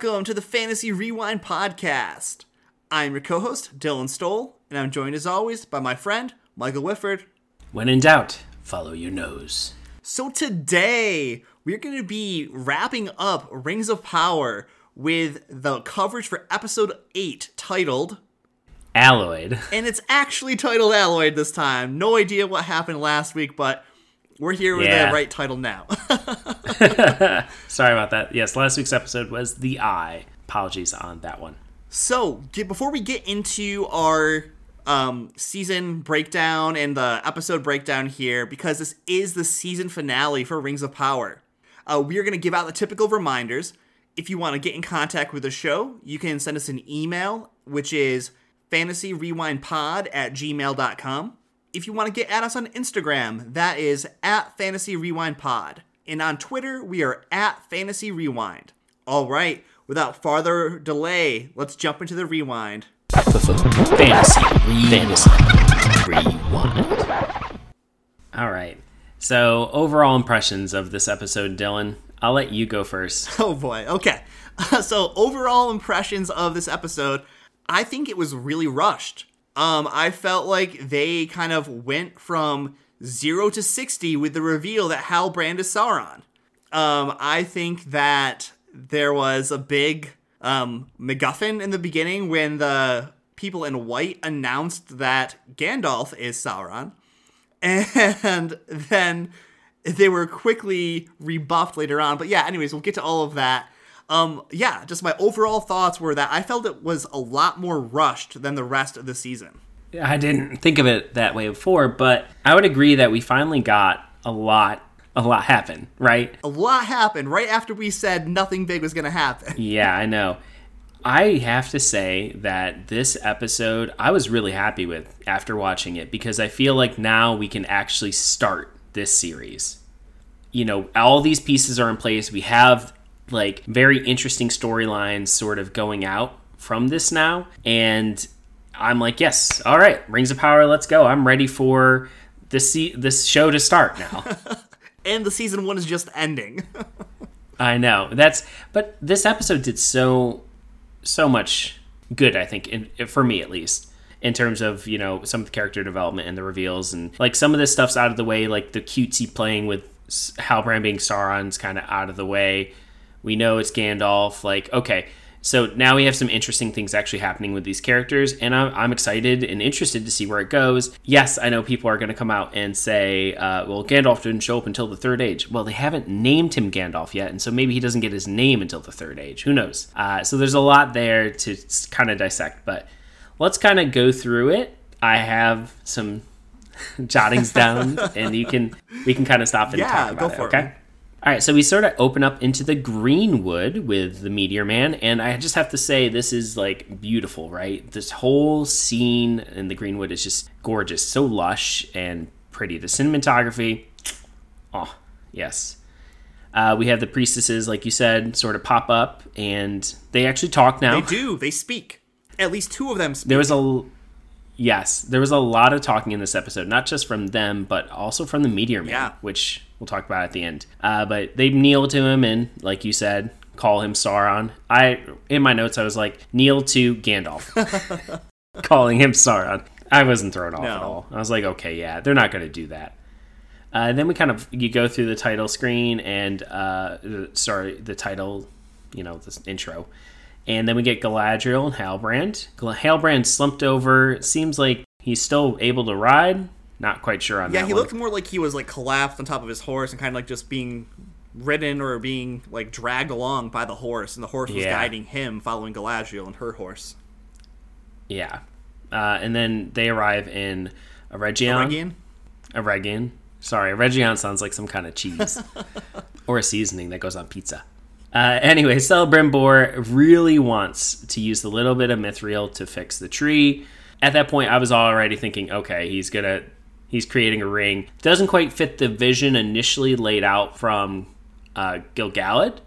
Welcome to the Fantasy Rewind Podcast. I'm your co host, Dylan Stoll, and I'm joined as always by my friend, Michael Whifford. When in doubt, follow your nose. So today, we're going to be wrapping up Rings of Power with the coverage for episode 8 titled Alloyed. And it's actually titled Alloyed this time. No idea what happened last week, but we're here with Yeah. the right title now. Sorry about that. Yes, last week's episode was The Eye. Apologies on that one. So, get, before we get into our um, season breakdown and the episode breakdown here, because this is the season finale for Rings of Power, uh, we are going to give out the typical reminders. If you want to get in contact with the show, you can send us an email, which is fantasyrewindpod at gmail.com. If you want to get at us on Instagram, that is at Fantasy Rewind Pod. And on Twitter, we are at Fantasy Rewind. All right, without farther delay, let's jump into the rewind. Fantasy. Fantasy. Rewind. All right. So, overall impressions of this episode, Dylan. I'll let you go first. Oh boy. Okay. so overall impressions of this episode, I think it was really rushed. Um, I felt like they kind of went from zero to sixty with the reveal that Halbrand is Sauron. Um, I think that there was a big um, MacGuffin in the beginning when the people in white announced that Gandalf is Sauron and then they were quickly rebuffed later on. But yeah, anyways, we'll get to all of that. Um, yeah, just my overall thoughts were that I felt it was a lot more rushed than the rest of the season. I didn't think of it that way before, but I would agree that we finally got a lot, a lot happen, right? A lot happened right after we said nothing big was going to happen. Yeah, I know. I have to say that this episode I was really happy with after watching it because I feel like now we can actually start this series. You know, all these pieces are in place. We have like very interesting storylines sort of going out from this now and I'm like, "Yes, all right, Rings of Power, let's go. I'm ready for this se- this show to start now." And the season one is just ending. I know that's, but this episode did so, so much good. I think, in, for me at least, in terms of you know some of the character development and the reveals, and like some of this stuff's out of the way. Like the cutesy playing with Halbrand being Sauron's kind of out of the way. We know it's Gandalf. Like okay. So now we have some interesting things actually happening with these characters, and I'm, I'm excited and interested to see where it goes. Yes, I know people are going to come out and say, uh, well, Gandalf didn't show up until the third age. Well, they haven't named him Gandalf yet, and so maybe he doesn't get his name until the third age. Who knows? Uh, so there's a lot there to kind of dissect, but let's kind of go through it. I have some jottings down, and you can we can kind of stop and Yeah, talk about go it. for it. All right, so we sort of open up into the Greenwood with the Meteor Man, and I just have to say this is like beautiful, right? This whole scene in the Greenwood is just gorgeous, so lush and pretty. The cinematography, oh yes. Uh, we have the priestesses, like you said, sort of pop up, and they actually talk now. they do. They speak. At least two of them speak. There was a yes, there was a lot of talking in this episode, not just from them, but also from the Meteor Man, Yeah. which we'll talk about at the end. Uh, but they kneel to him and, like you said, call him Sauron. I in my notes I was like kneel to Gandalf, calling him Sauron. I wasn't thrown off at all. I was like, okay, yeah, they're not going to do that. Uh, then we kind of you go through the title screen and uh, sorry, the title, you know, this intro, and then we get Galadriel and Halbrand. Halbrand slumped over. Seems like he's still able to ride. Not quite sure on yeah, that. Yeah, he one. looked more like he was like collapsed on top of his horse and kind of like just being ridden or being like dragged along by the horse, and the horse was Yeah. guiding him, following Galadriel and her horse. Yeah, uh, and then they arrive in Eregion. A Eregion. Sorry, Eregion sounds like some kind of cheese or a seasoning that goes on pizza. Uh, anyway, Celebrimbor really wants to use the little bit of mithril to fix the tree. At that point, I was already thinking, okay, he's gonna, he's creating a ring. Doesn't quite fit the vision initially laid out from uh, Gil-galad,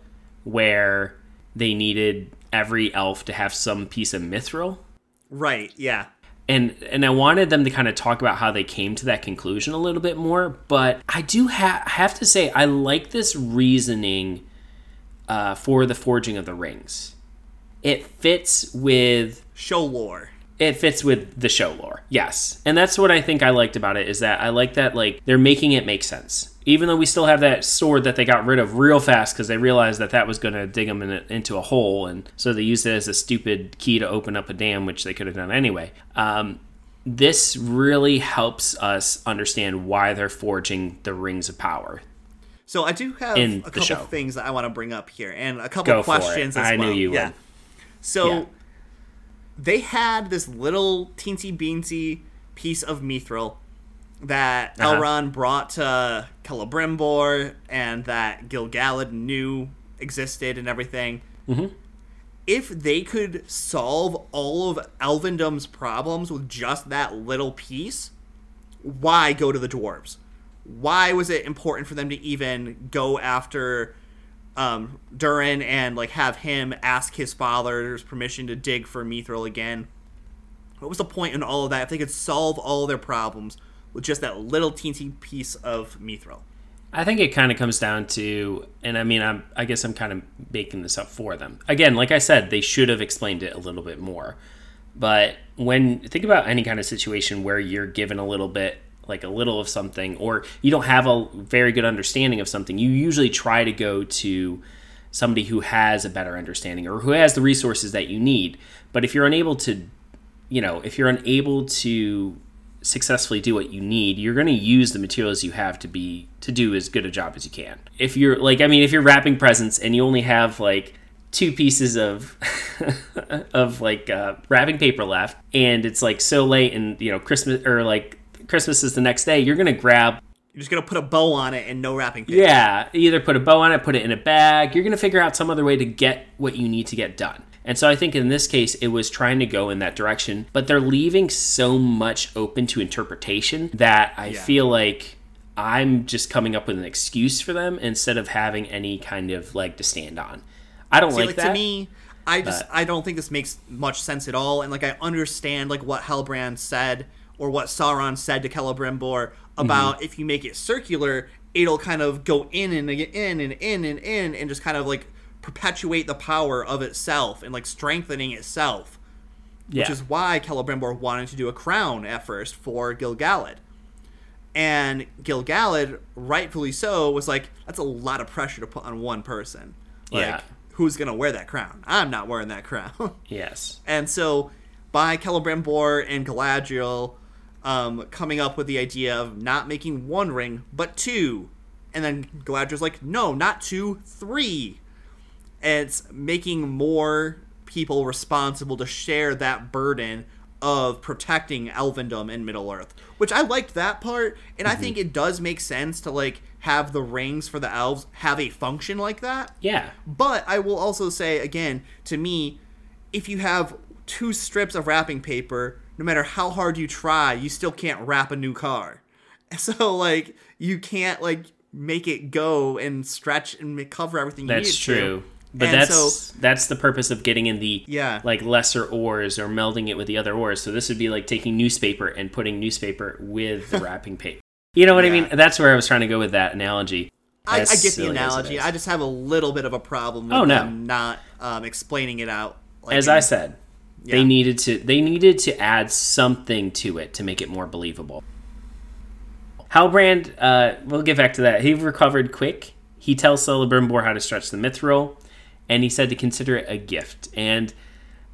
where they needed every elf to have some piece of mithril right? Yeah, and and I wanted them to kind of talk about how they came to that conclusion a little bit more. But I do ha- have to say I like this reasoning uh, for the forging of the rings. It fits with Show lore. it fits with the show lore yes and that's what i think i liked about it is that i like that like they're making it make sense even though we still have that sword that they got rid of real fast because they realized that that was going to dig them in a, into a hole and so they used it as a stupid key to open up a dam which they could have done anyway um, this really helps us understand why they're forging the rings of power So I do have In a couple show. things that I want to bring up here, and a couple Go questions as I knew well. you yeah. would. So Yeah. they had this little teensy beansy piece of mithril that Uh-huh. Elrond brought to Celebrimbor and that Gil-galad knew existed and everything. Mhm. If they could solve all of Elvendom's problems with just that little piece, why go to the dwarves? Why was it important for them to even go after um, Durin and like have him ask his father's permission to dig for Mithril again? What was the point in all of that if they could solve all their problems with just that little teensy piece of Mithril? I think it kind of comes down to, and I mean, I'm, I guess I'm kind of making this up for them. Again, like I said, they should have explained it a little bit more. But when think about any kind of situation where you're given a little bit, like a little of something, or you don't have a very good understanding of something, you usually try to go to somebody who has a better understanding or who has the resources that you need. But if you're unable to, you know, if you're unable to successfully do what you need, you're going to use the materials you have to be to do as good a job as you can. If you're like, I mean, if you're wrapping presents and you only have like two pieces of of like uh, wrapping paper left, and it's like so late, and you know Christmas or like Christmas is the next day, you're going to grab You're just gonna put a bow on it and no wrapping paper. yeah, either put a bow on it, put it in a bag. You're going to figure out some other way to get what you need to get done. And so I think in this case, it was trying to go in that direction, but they're leaving so much open to interpretation that I Yeah. feel like I'm just coming up with an excuse for them instead of having any kind of leg to stand on. I don't See, like, like, that. to me, I just but- I don't think this makes much sense at all. And like I understand like what Halbrand said or what Sauron said to Celebrimbor about Mm-hmm. if you make it circular, it'll kind of go in and in and in and in and just kind of like perpetuate the power of itself and like strengthening itself. yeah. Which is why Celebrimbor wanted to do a crown at first for Gil-galad. And Gil-galad, rightfully so, was like, that's a lot of pressure to put on one person. Like, Yeah. who's gonna wear that crown? I'm not wearing that crown. yes. and so, by Celebrimbor and Galadriel um, coming up with the idea of not making one ring, but two, and then Galadriel's like, no, not two, three. And it's making more people responsible to share that burden of protecting Elvendom and Middle Earth, which I liked that part, and I think it does make sense to like have the rings for the elves have a function like that. Yeah. But I will also say again, to me, if you have two strips of wrapping paper, no matter how hard you try, you still can't wrap a new car. So like you can't like make it go and stretch and cover everything. you That's need true. To. But And that's so- that's the purpose of getting in the Yeah. like lesser ores or melding it with the other ores. So this would be like taking newspaper and putting newspaper with the wrapping paper. You know what I mean? That's where I was trying to go with that analogy. I, I get the silly as it analogy. I just have a little bit of a problem with Oh, no. not um, explaining it out. Like As I said, Yeah. they needed to they needed to add something to it to make it more believable. Halbrand, uh, we'll get back to that. He recovered quick. He tells Celebrimbor how to stretch the mithril, and he said to consider it a gift. And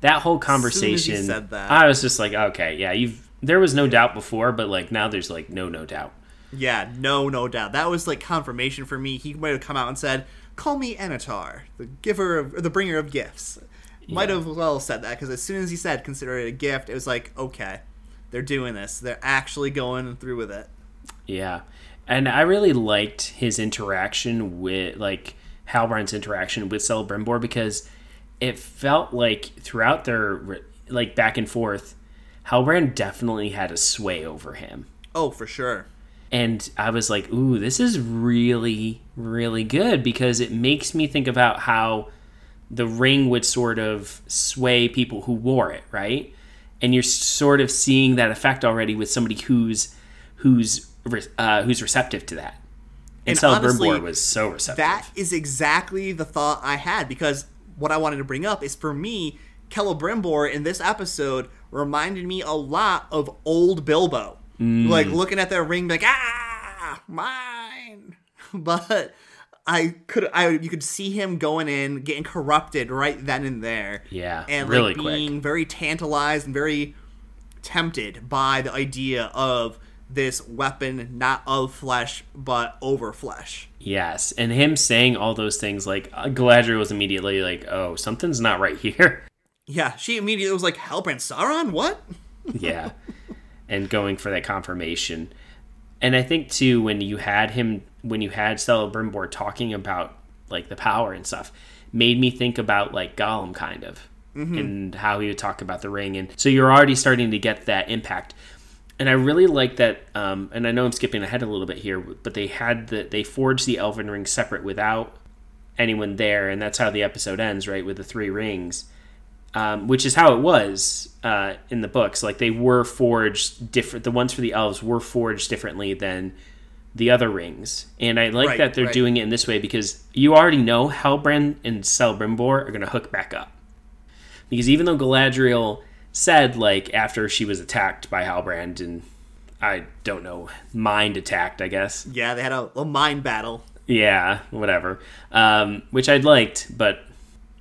that whole soon as he conversation, that. I was just like, okay, yeah, you've. There was no doubt before, but like now there's like no no doubt. Yeah, no, no doubt. That was like confirmation for me. He might have come out and said, "Call me Annatar, the giver of, the bringer of gifts." Might Yeah. have well said that because as soon as he said, "Consider it a gift," it was like, okay, they're doing this. They're actually going through with it. Yeah. And I really liked his interaction with, like, Halbrand's interaction with Celebrimbor because it felt like throughout their, like, back and forth, Halbrand definitely had a sway over him. Oh, for sure. And I was like, ooh, this is really, really good because it makes me think about how the ring would sort of sway people who wore it, right? And you're sort of seeing that effect already with somebody who's who's uh, who's receptive to that. And, And Celebrimbor honestly, was so receptive. That is exactly the thought I had because what I wanted to bring up is for me, Celebrimbor in this episode reminded me a lot of old Bilbo. Like looking at their ring, like ah, mine. But I could, I you could see him going in, getting corrupted right then and there. Yeah, and really like quick. being very tantalized and very tempted by the idea of this weapon not of flesh but over flesh. yes, and him saying all those things, like uh, Galadriel was immediately like, "Oh, something's not right here." Yeah, she immediately was like, Hellbrand Sauron? What? yeah, and going for that confirmation. And I think too, when you had him, when you had Celebrimbor talking about like the power and stuff, made me think about like Gollum kind of, and how he would talk about the ring, and so you're already starting to get that impact. And I really like that. Um, and I know I'm skipping ahead a little bit here, but they had the they forged the Elven ring separate without anyone there, and that's how the episode ends, right, with the three rings um, which is how it was uh, in the books. Like they were forged different. The ones for the elves were forged differently than the other rings, and I like Right, that they're right. doing it in this way because you already know Halbrand and Celebrimbor are going to hook back up. Because even though Galadriel said like after she was attacked by Halbrand and I don't know mind attacked, I guess Yeah, they had a, a mind battle. yeah, whatever. Um, which I'd liked, but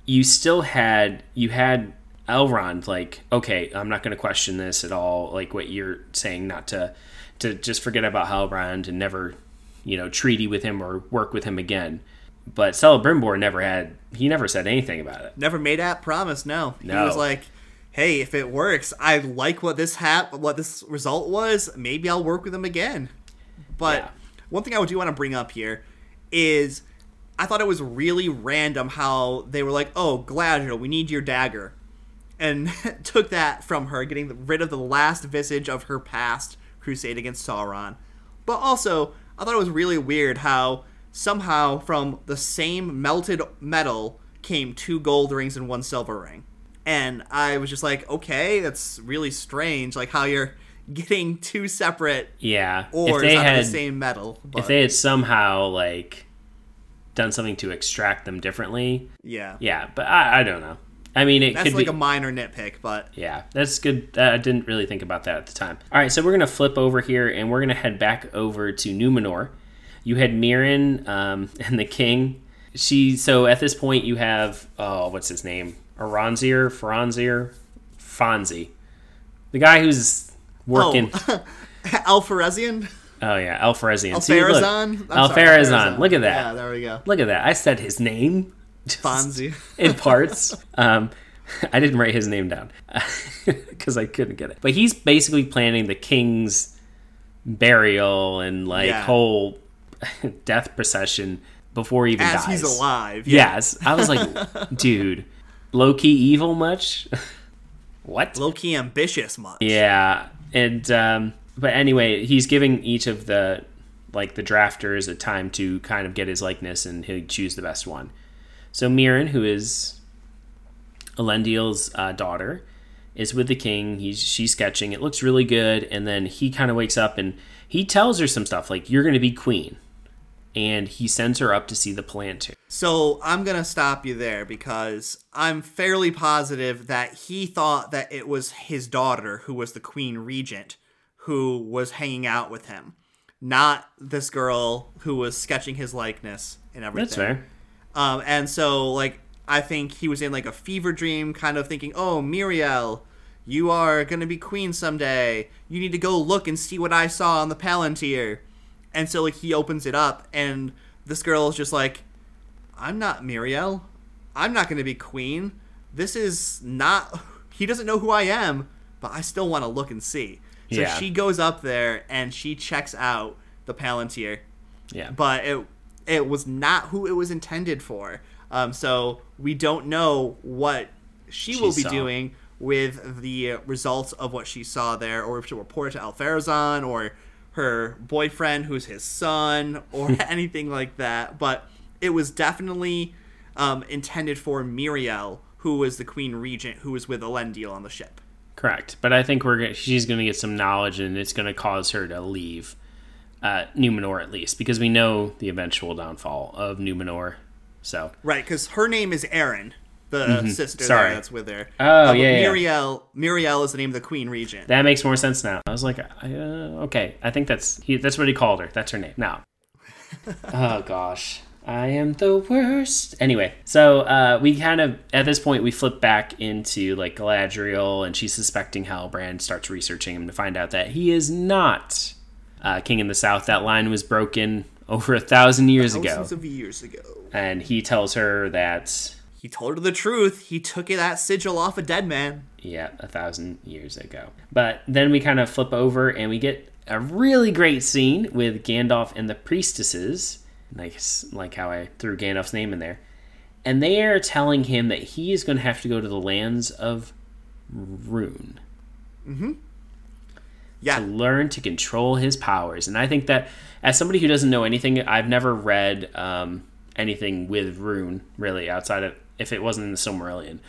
you still had you had Elrond like, okay, I'm not going to question this at all. Like what you're saying, not to to just forget about Halbrand and never, you know, treaty with him or work with him again. But Celebrimbor never had. He never said anything about it. Never made that promise, no. no. He was like, hey, if it works, I like what this hap- what this result was, maybe I'll work with him again. But Yeah. one thing I do want to bring up here is I thought it was really random how they were like, oh, Galadriel, we need your dagger. And took that from her, getting rid of the last visage of her past crusade against Sauron. But also, I thought it was really weird how somehow from the same melted metal came two gold rings and one silver ring. And I was just like, okay, that's really strange. Like how you're getting two separate Yeah, ores if they out had of the same metal. But if they had somehow like done something to extract them differently, yeah. yeah. But I, I don't know. I mean, it That's could like be a minor nitpick, but Yeah, that's good. Uh, I didn't really think about that at the time. All right, so we're gonna flip over here and we're gonna head back over to Numenor. You had Mirin um, and the King. She. So at this point, you have oh, what's his name? Aranzir, Faranzir, Fonzie, the guy who's working. Alfarazian. Oh, Alpharezian? yeah, Alfarezian. See, look. Alfarazan? Alfarazan. Look at that. Yeah, there we go. Look at that. I said his name. Fonzie. in parts. Um, I didn't write his name down because I couldn't get it. But he's basically planning the king's burial and like Yeah. whole death procession before he even As dies. he's alive. Yeah. Yes, I was like, dude, low key evil much? what? Low key ambitious much. Yeah, and um, but anyway, he's giving each of the like the drafters a time to kind of get his likeness, and he'll choose the best one. So Mirren, who is Elendil's uh, daughter, is with the king. He's she's sketching. It looks really good, and then he kind of wakes up and he tells her some stuff like, "You're going to be queen," and he sends her up to see the Palantir. So I'm gonna stop you there because I'm fairly positive that he thought that it was his daughter who was the queen regent who was hanging out with him, not this girl who was sketching his likeness and everything. That's fair. Um, and so like I think he was in like a fever dream, kind of thinking, "Oh, Muriel, you are gonna be queen someday. You need to go look and see what I saw on the Palantir." And so like he opens it up, and this girl is just like, "I'm not Muriel. I'm not gonna be queen. This is not. He doesn't know who I am, but I still want to look and see." So Yeah. she goes up there and she checks out the Palantir Yeah. but it it was not who it was intended for. Um, so we don't know what she, She will be saw. doing with the results of what she saw there, or if she'll report it to Alfarazan or her boyfriend, who's his son, or anything like that. But it was definitely um, intended for Muriel, who was the queen regent, who was with Elendil on the ship. Correct, but I think we're she's going to get some knowledge, and it's going to cause her to leave uh, Numenor at least, because we know the eventual downfall of Numenor. So Right, because her name is Erin, the sister Mm-hmm. Sorry. that's with her. Oh, Uh, yeah, yeah. Miriel. Miriel is the name of the Queen Regent. that makes more sense now. I was like, I, uh, okay, I think that's he, that's what he called her. That's her name. Now, oh gosh, I am the worst. Anyway, so uh, we kind of at this point we flip back into like Galadriel, and she's suspecting Halbrand. Starts researching him to find out that he is not uh, king in the South. That line was broken over a thousand years ago, Thousands of years ago. and he tells her that He told her the truth. He took that sigil off a dead man. Yeah, a thousand years ago. But then we kind of flip over and we get a really great scene with Gandalf and the priestesses. Nice, like how I threw Gandalf's name in there. And they are telling him that he is going to have to go to the lands of Rhun Yeah, to learn to control his powers. And I think that, as somebody who doesn't know anything, I've never read um, anything with Rhun really outside of if it wasn't in the Silmarillion.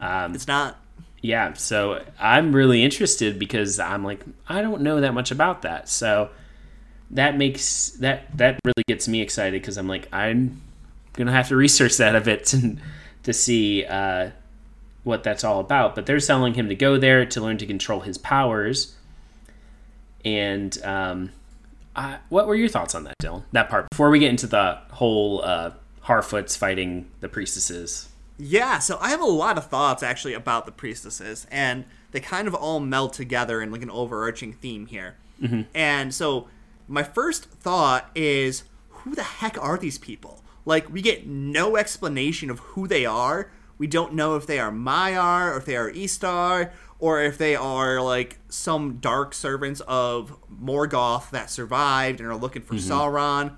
Um, it's not. yeah so i'm really interested because i'm like i don't know that much about that so that makes that that really gets me excited because i'm like i'm gonna have to research that a bit to, to see uh, what that's all about but they're selling him to go there to learn to control his powers and um, I, what were your thoughts on that dylan that part before we get into the whole uh, harfoots fighting the priestesses Yeah, so I have a lot of thoughts actually about the priestesses, and they kind of all meld together in like an overarching theme here. And so my first thought is, who the heck are these people? Like, we get no explanation of who they are. We don't know if they are Maiar, or if they are Istar, or if they are like some dark servants of Morgoth that survived and are looking for Sauron.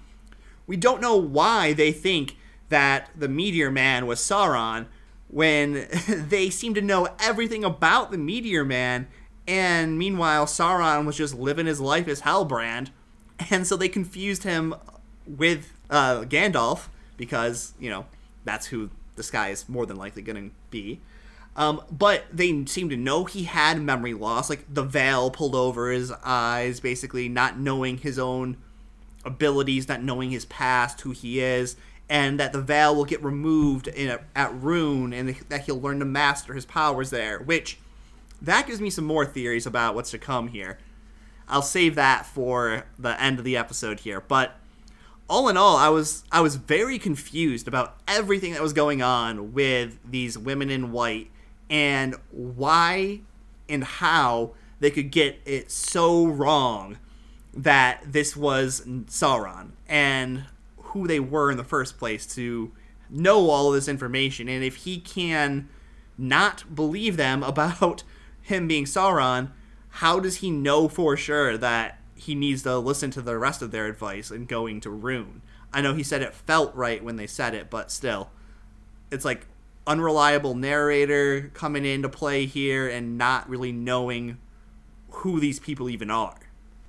We don't know why they think that the Meteor Man was Sauron when they seem to know everything about the Meteor Man, and meanwhile Sauron was just living his life as Halbrand, and so they confused him with uh, Gandalf because you know that's who this guy is more than likely going to be. Um, but they seem to know he had memory loss, like the veil pulled over his eyes, basically not knowing his own abilities, not knowing his past, who he is, and that the veil will get removed a, at Rhun, and that he'll learn to master his powers there. Which that gives me some more theories about what's to come here. I'll save that for the end of the episode here, but all in all, I was I was very confused about everything that was going on with these women in white and why and how they could get it so wrong that this was Sauron and who they were in the first place to know all of this information and if he can not believe them about him being Sauron how does he know for sure that he needs to listen to the rest of their advice and going to Rhun? I know he said it felt right when they said it, but still, it's like unreliable narrator coming into play here and not really knowing who these people even are.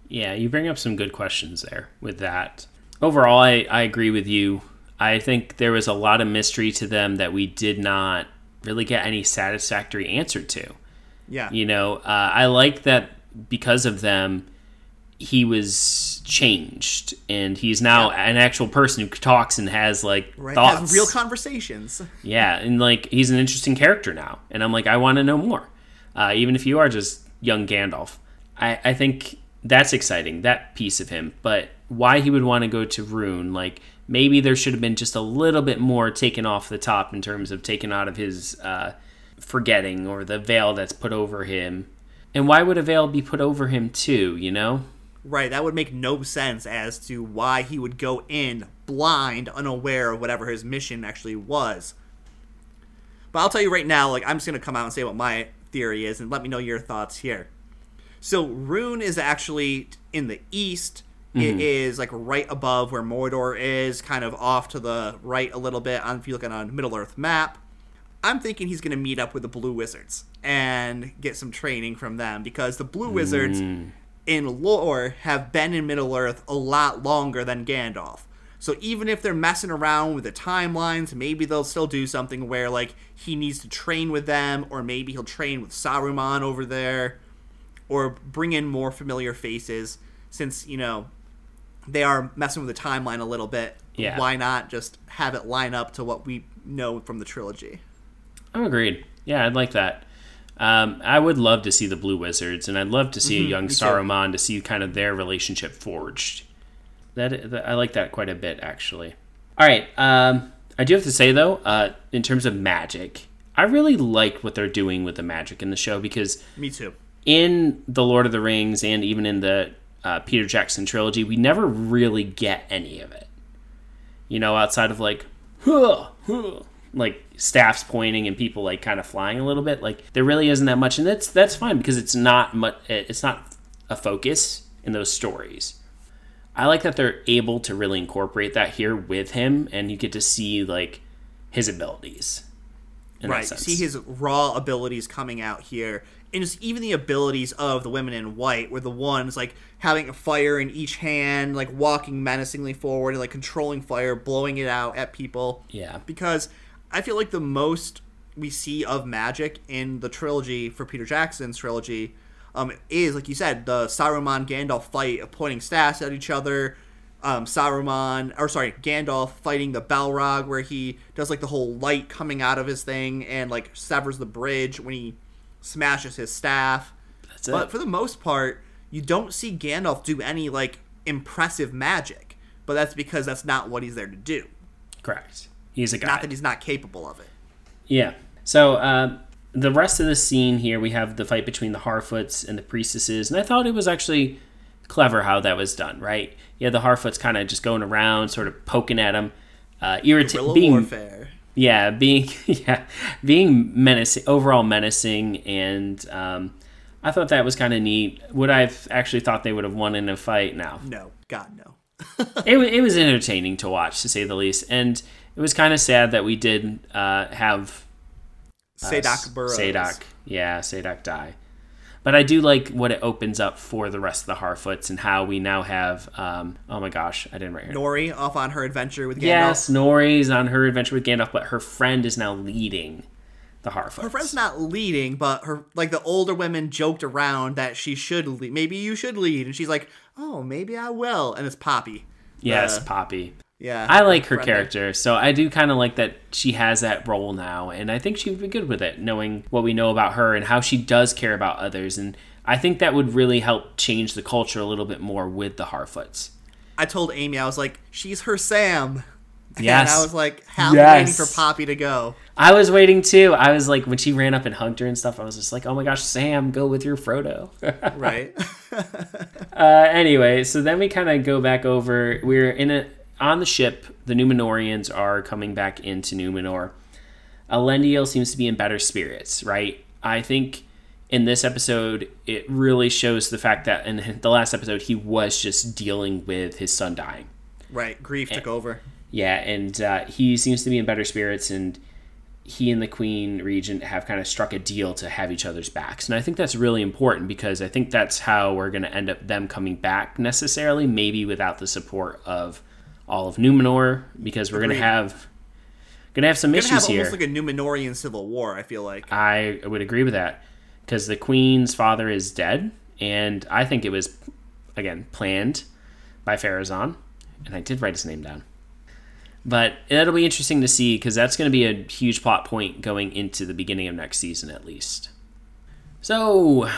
Yeah, you bring up some good questions there with that. Overall, I, I agree with you. I think there was a lot of mystery to them that we did not really get any satisfactory answer to. Yeah. You know, uh, I like that because of them, he was changed and he's now an actual person who talks and has like Right. thoughts. Has real conversations. Yeah, and like he's an interesting character now, and I'm like, I want to know more. Uh, even if you are just young Gandalf, I, I think that's exciting, that piece of him. But why he would want to go to Rhun, like maybe there should have been just a little bit more taken off the top in terms of taken out of his uh, forgetting or the veil that's put over him. And why would a veil be put over him too? You know? Right, that would make no sense as to why he would go in blind, unaware of whatever his mission actually was. But I'll tell you right now, like I'm just gonna come out and say what my theory is, and let me know your thoughts here. So Rhun is actually in the east. It mm-hmm. is like right above where Mordor is, kind of off to the right a little bit. On if you look at on Middle Earth map, I'm thinking he's gonna meet up with the Blue Wizards and get some training from them because the Blue Wizards mm. In lore have been in Middle Earth a lot longer than Gandalf. So even if they're messing around with the timelines, maybe they'll still do something where like he needs to train with them, or maybe he'll train with Saruman over there, or bring in more familiar faces. Since you know they are messing with the timeline a little bit. Yeah. Why not just have it line up to what we know from the trilogy? I'm agreed. Yeah, I'd like that. Um, I would love to see the Blue Wizards, and I'd love to see a young me too. Saruman to see kind of their relationship forged. That, that I like that quite a bit, actually. All right, um, I do have to say though, uh, in terms of magic, I really like what they're doing with the magic in the show because Me too. in the Lord of the Rings and even in the uh, Peter Jackson trilogy, we never really get any of it. You know, outside of like, huh, huh, like staffs pointing and people like kind of flying a little bit. Like there really isn't that much, and that's that's fine because it's not much. It's not a focus in those stories. I like that they're able to really incorporate that here with him, and you get to see like his abilities. in that right. See his raw abilities coming out here. And just even the abilities of the women in white, were the one's like having a fire in each hand, like walking menacingly forward and like controlling fire, blowing it out at people. Yeah. Because I feel like the most we see of magic in the trilogy for Peter Jackson's trilogy um, is, like you said, the Saruman Gandalf fight of pointing staffs at each other. Um, Saruman, or sorry, Gandalf fighting the Balrog, where he does like the whole light coming out of his thing and like severs the bridge when he smashes his staff. That's it. But for the most part, you don't see Gandalf do any like impressive magic. But that's because that's not what he's there to do. Correct. He's a guy. Not that he's not capable of it. Yeah. So uh, the rest of the scene here, we have the fight between the Harfoots and the priestesses, and I thought it was actually clever how that was done. Right? Yeah, the Harfoots kind of just going around, sort of poking at him, uh, irritating, being warfare. yeah, being yeah, being menacing, overall menacing, and um, I thought that was kind of neat. Would I've actually thought they would have won in a fight? Now No, God no. it, it was entertaining to watch, to say the least, and it was kind of sad that we did uh, have Sadoc Burrows. Sadoc, yeah, Sadoc die. But I do like what it opens up for the rest of the Harfoots and how we now have. Um, oh my gosh, I didn't write here. Nori off on her adventure with Gandalf. yes, Nori's on her adventure with Gandalf, but her friend is now leading the Harfoots. Her friend's not leading, but her like the older women joked around that she should lead. Maybe you should lead, and she's like, "Oh, maybe I will." And it's Poppy. yes, Uh, Poppy. Yeah. I like her character, so I do kind of like that she has that role now, and I think she would be good with it, knowing what we know about her and how she does care about others, and I think that would really help change the culture a little bit more with the Harfoots. I told Amy, I was like, "She's her Sam." Yes. And I was like, half Yes. waiting for Poppy to go. I was waiting too. I was like, when she ran up and hugged her and stuff, I was just like, oh my gosh, Sam, go with your Frodo. Right. Uh, anyway, so then we kind of go back over. We're in a on the ship. The Numenorians are coming back into Numenor. Elendil seems to be in better spirits, right? I think in this episode, it really shows the fact that in the last episode, he was just dealing with his son dying. right. Grief took over. Yeah, and uh, he seems to be in better spirits, and he and the Queen Regent have kind of struck a deal to have each other's backs. And I think that's really important because I think that's how we're going to end up them coming back necessarily, maybe without the support of all of Numenor, because we're going to have going to have some Gonna issues have here. almost like a Numenorian civil war. I feel like. I would agree with that because the Queen's father is dead, and I think it was again planned by Farazan, and I did write his name down. But it'll be interesting to see because that's going to be a huge plot point going into the beginning of next season, at least. So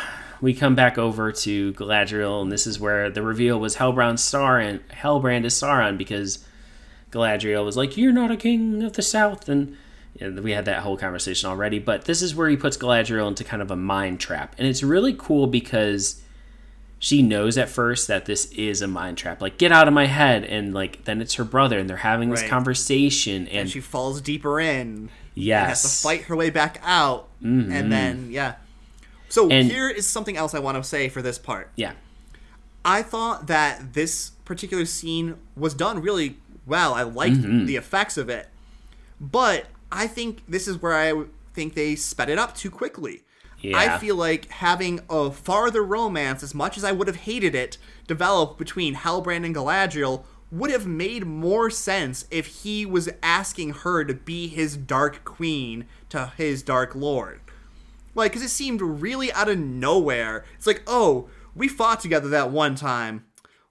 we come back over to Galadriel, and this is where the reveal was Hellbrand Star and Hellbrand is Sauron because Galadriel was like, "You're not a king of the South," and we had that whole conversation already. But this is where he puts Galadriel into kind of a mind trap, and it's really cool because she knows at first that this is a mind trap. Like, get out of my head, and like then it's her brother, and they're having this Right. conversation, and, and she falls deeper in. yes, has to fight her way back out, and mm-hmm. then yeah. So And- here is something else I want to say for this part. yeah, I thought that this particular scene was done really well. I liked Mm-hmm. the effects of it, but I think this is where I think they sped it up too quickly. Yeah. I feel like having a farther romance, as much as I would have hated it, develop between Halbrand and Galadriel would have made more sense if he was asking her to be his dark queen to his dark lord. Like, because it seemed really out of nowhere. It's like, oh, we fought together that one time.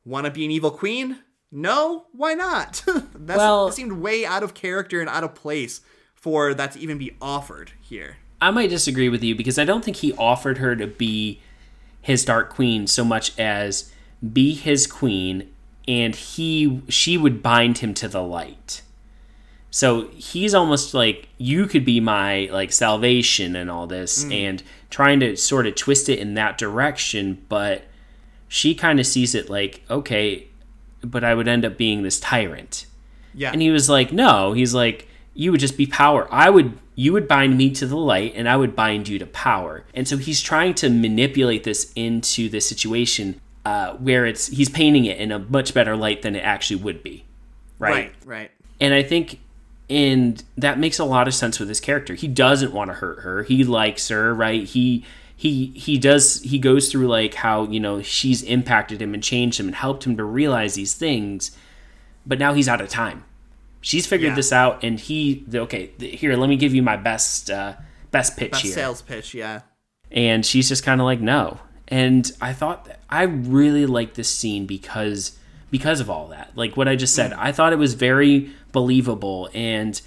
Want to be an evil queen? No, why not? That's, Well- that seemed way out of character and out of place for that to even be offered here. I might disagree with you because I don't think he offered her to be his dark queen so much as be his queen and he she would bind him to the light. So he's almost like you could be my like salvation and all this and trying to sort of twist it in that direction, but she kind of sees it like, okay, but I would end up being this tyrant. Yeah. And he was like, "No." He's like, "You would just be power. I would you would bind me to the light and I would bind you to power." And so he's trying to manipulate this into the situation uh, where it's he's painting it in a much better light than it actually would be. Right? right, right. And I think and that makes a lot of sense with his character. He doesn't want to hurt her. He likes her, right? He he he does he goes through like how, you know, she's impacted him and changed him and helped him to realize these things. But now he's out of time. She's figured Yeah. this out and he okay, here, let me give you my best uh best pitch Best here sales pitch, yeah. and she's just kind of like no and i thought that i really liked this scene because because of all that like what i just said i thought it was very believable. And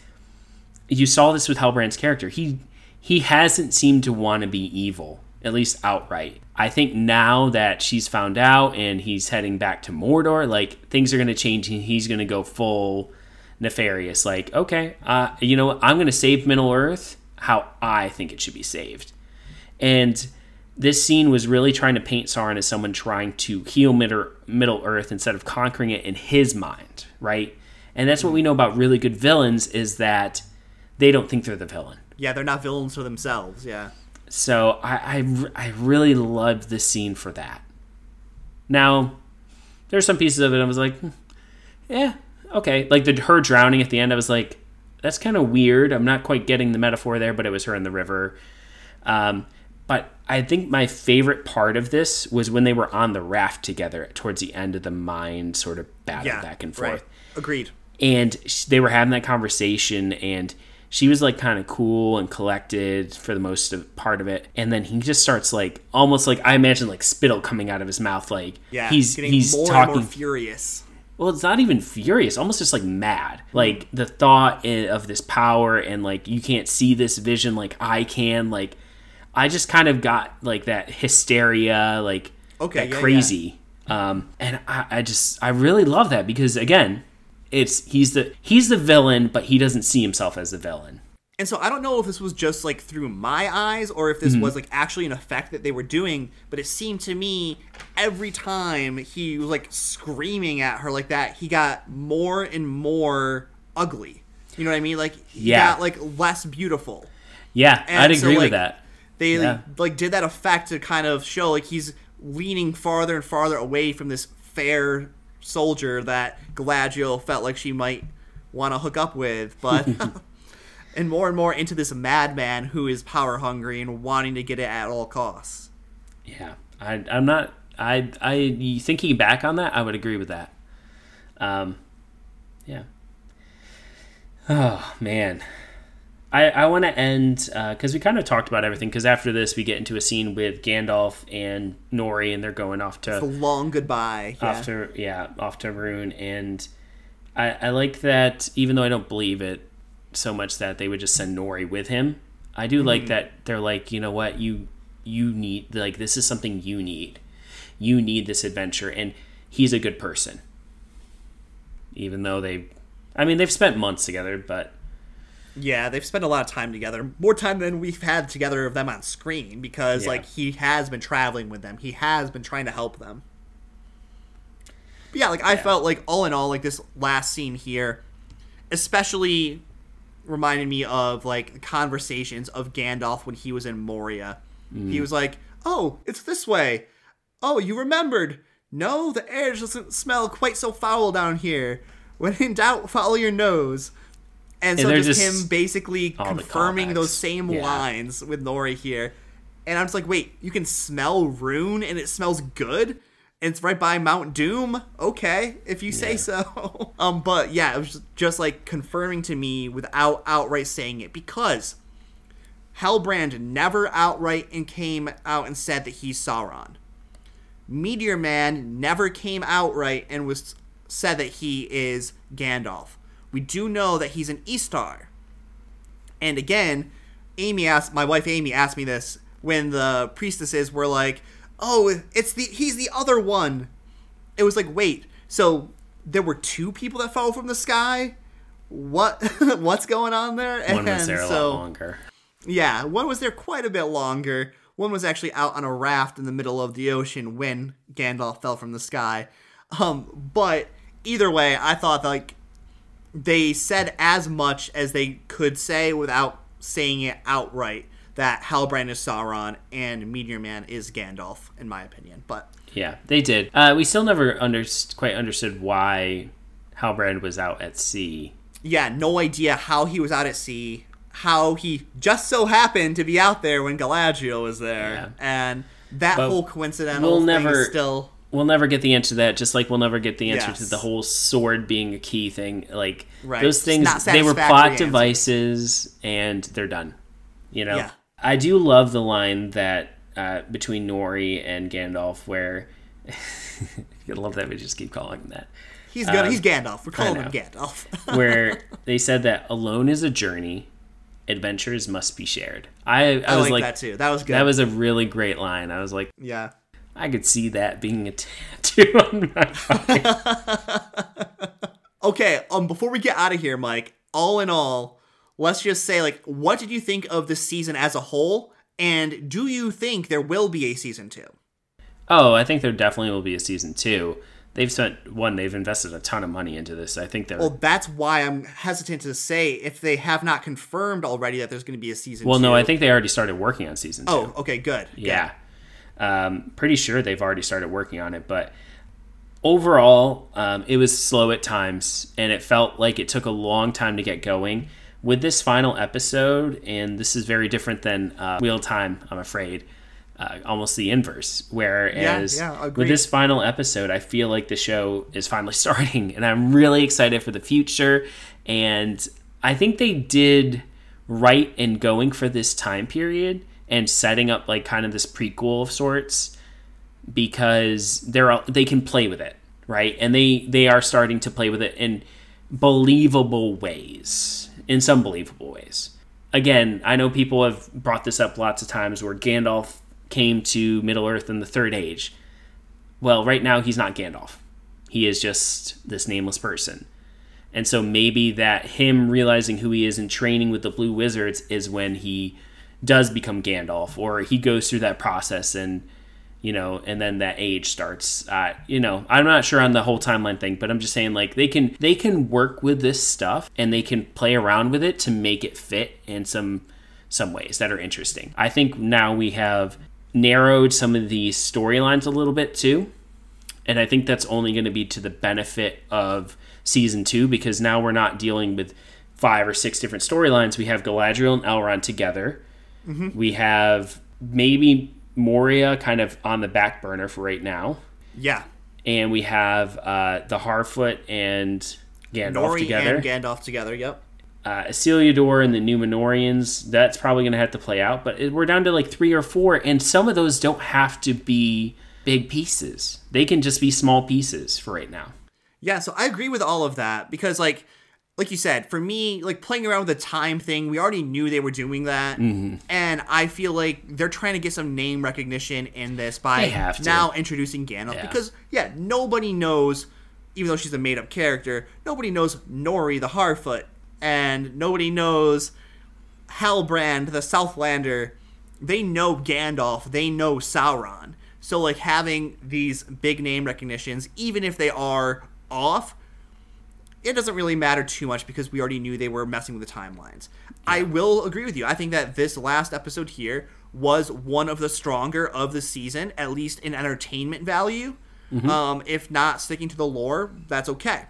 you saw this with Hellbrand's character. He he hasn't seemed to want to be evil at least outright. I think now that she's found out and he's heading back to mordor like things are going to change and he's going to go full nefarious. Like okay uh, you know i'm going to save middle earth how i think it should be saved. And this scene was really trying to paint Sauron as someone trying to heal Middle Earth instead of conquering it in his mind, right? And that's what we know about really good villains is that they don't think they're the villain. Yeah, they're not villains for themselves, yeah. So I, I, I really loved the scene for that. Now, there's some pieces of it I was like, hmm, yeah, okay. Like the her drowning at the end, I was like, that's kind of weird. I'm not quite getting the metaphor there, but it was her in the river. Um, but I think my favorite part of this was when they were on the raft together towards the end of the mine sort of battle Yeah. back and forth Right. Agreed. And they were having that conversation and she was like kind of cool and collected for the most of part of it and then he just starts like almost like i imagine like spittle coming out of his mouth like Yeah. he's getting he's more talking and more furious. well it's not even furious almost just like mad like the thought of this power and like you can't see this vision like i can like i just kind of got like that hysteria like Okay, yeah, crazy um and I, I just i really love that because again it's he's the he's the villain but he doesn't see himself as the villain And so I don't know if this was just like through my eyes or if this Mm-hmm. was like actually an effect that they were doing, but it seemed to me every time he was like screaming at her like that, he got more and more ugly. You know what I mean? Like he Yeah. got like less beautiful. yeah And i'd so, agree like, with that They Yeah. like did that effect to kind of show like he's leaning farther and farther away from this fair soldier that Galadriel felt like she might want to hook up with, but and more and more into this madman who is power hungry and wanting to get it at all costs. yeah I, i'm not i i thinking back on that i would agree with that. Um yeah. Oh man I, I want to end uh, because we kind of talked about everything. Because after this, we get into a scene with Gandalf and Nori, and they're going off to a long goodbye. Yeah. off to yeah off to Rhun, and I, I like that. Even though I don't believe it so much that they would just send Nori with him, I do like mm-hmm. that they're like, you know what, you you need like this is something you need. You need this adventure, and he's a good person. Even though they, I mean, they've spent months together, but Yeah, they've spent a lot of time together. More time than we've had together of them on screen because Yeah. like he has been traveling with them. He has been trying to help them. But yeah, like I felt like all in all like this last scene here especially reminded me of like conversations of Gandalf when he was in Moria. He mm. was like, "Oh, it's this way. Oh, you remembered. No, the air doesn't smell quite so foul down here. When in doubt, follow your nose." And so they're just, just- him basically confirming those same Yeah. lines with Nori here. And I'm just like, wait, you can smell Rhun and it smells good? And it's right by Mount Doom? Okay, if you say Yeah. so. um, but yeah, it was just, like confirming to me without outright saying it because Hellbrand never outright and came out and said that he's Sauron. Meteor Man never came out right and was said that he is Gandalf. We do know that he's an Istar. And again, Amy asked my wife Amy asked me this when the priestesses were like, "Oh, it's the he's the other one." It was like, "Wait, so there were two people that fell from the sky? What what's going on there?" One was And there a so- lot longer. yeah, one was there quite a bit longer. One was actually out on a raft in the middle of the ocean when Gandalf fell from the sky. Um, but either way, I thought like they said as much as they could say without saying it outright that Halbrand is Sauron and Meteor Man is Gandalf, in my opinion. But Yeah, they did. Uh, we still never under- quite understood why Halbrand was out at sea. yeah, no idea how he was out at sea, how he just so happened to be out there when Galadriel was there, Yeah. and that But whole coincidental we'll never- is still We'll never get the answer to that, just like we'll never get the answer to the whole sword being a key thing. Like Right. those things, they were plot answer. devices, and they're done. You know, Yeah. I do love the line that uh, between Nori and Gandalf, where I love that we just keep calling him that. He's good. Um, he's Gandalf. We're calling him. Gandalf. where they said that alone is a journey, adventures must be shared. I, I, I was like, like, that too. That was good. that was a really great line. I was like, yeah. I could see that being a tattoo on my body. Okay. Um. Before we get out of here, Mike. All in all, let's just say, like, what did you think of the season as a whole? And do you think there will be a season two? oh, I think there definitely will be a season two. They've spent one. They've invested a ton of money into this. I think they're Well, well. that's why I'm hesitant to say if they have not confirmed already that there's going to be a season. two. no, I think they already started working on season two. Oh, okay, good. Yeah. Um, pretty sure they've already started working on it, but overall, um, it was slow at times, and it felt like it took a long time to get going. With this final episode, and this is very different than uh, Wheel Time, I'm afraid, uh, almost the inverse. Whereas yeah, agreed. with this final episode, I feel like the show is finally starting, and I'm really excited for the future. And I think they did right in going for this time period and setting up like kind of this prequel of sorts because they're they can play with it right? And they they are starting to play with it in believable ways in some believable ways. Again i know people have brought this up lots of times where gandalf came to middle earth in the third age. Well right now he's not gandalf. He is just this nameless person. And so maybe that him realizing who he is and training with the blue wizards is when he does become Gandalf or he goes through that process and you know and then that age starts uh, you know i'm not sure on the whole timeline thing but i'm just saying like they can they can work with this stuff and they can play around with it to make it fit in some some ways that are interesting i think now we have narrowed some of these storylines a little bit too and I think that's only going to be to the benefit of season two because now we're not dealing with five or six different storylines. We have Galadriel and Elrond together. We have maybe Moria kind of on the back burner for right now, Yeah. and we have uh, the Harfoot and Gandalf Nori together. and Gandalf together. Yep. uh, Isildur and the Numenoreans. That's probably going to have to play out, but we're down to like three or four, and some of those don't have to be big pieces. They can just be small pieces for right now. Yeah, so I agree with all of that because like like you said, for me, like playing around with the time thing, we already knew they were doing that. Mm-hmm. And I feel like they're trying to get some name recognition in this by now introducing Gandalf Yeah. because yeah, nobody knows even though she's a made up character, nobody knows Nori the Harfoot and nobody knows Halbrand the Southlander. They know Gandalf, they know Sauron. So like having these big name recognitions, even if they are off, it doesn't really matter too much because we already knew they were messing with the timelines. I will agree with you. I think that this last episode here was one of the stronger of the season, at least in entertainment value. Um, if not sticking to the lore, that's okay.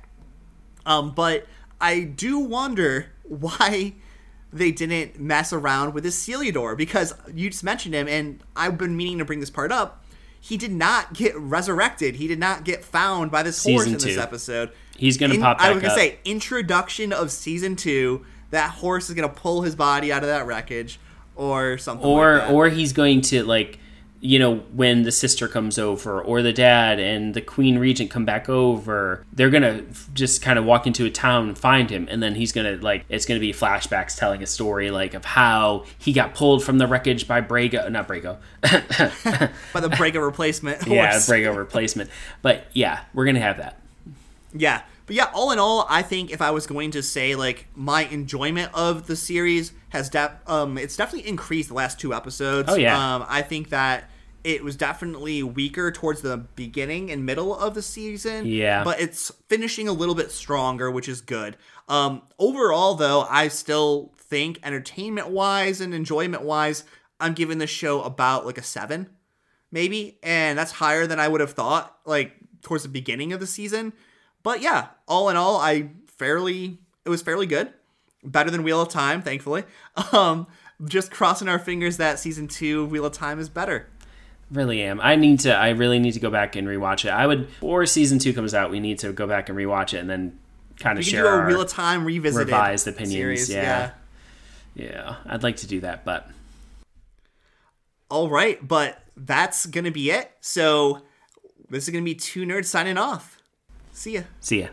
Um, but I do wonder why they didn't mess around with this Isildur because you just mentioned him, and I've been meaning to bring this part up. He did not get resurrected. He did not get found by this horse Season in this two. episode. He's gonna In- pop I was gonna up. say introduction of season two. That horse is gonna pull his body out of that wreckage, or something. Or like that. or he's going to like you know, when the sister comes over or the dad and the queen regent come back over, they're gonna just kind of walk into a town and find him, and then he's gonna like it's gonna be flashbacks telling a story like of how he got pulled from the wreckage by Brago, not Brago, by the Brago replacement. yeah. Brago replacement. But yeah, we're gonna have that. Yeah. But yeah, all in all, I think if I was going to say like my enjoyment of the series has def- um it's definitely increased the last two episodes. Oh, yeah. Um I think that it was definitely weaker towards the beginning and middle of the season. Yeah. But it's finishing a little bit stronger, which is good. Um overall though, I still think entertainment wise and enjoyment wise, I'm giving this show about like a seven maybe, and that's higher than I would have thought, like towards the beginning of the season. But yeah, all in all, I fairly it was fairly good, better than Wheel of Time, thankfully. Um, just crossing our fingers that season two Wheel of Time is better. Really am. I need to. I really need to go back and rewatch it. I would. Before season two comes out, we need to go back and rewatch it, and then kind of share do a of Time revisited revised opinions. series, yeah. yeah, I'd like to do that, but All right, but that's gonna be it. So this is gonna be two nerds signing off. See ya. see ya.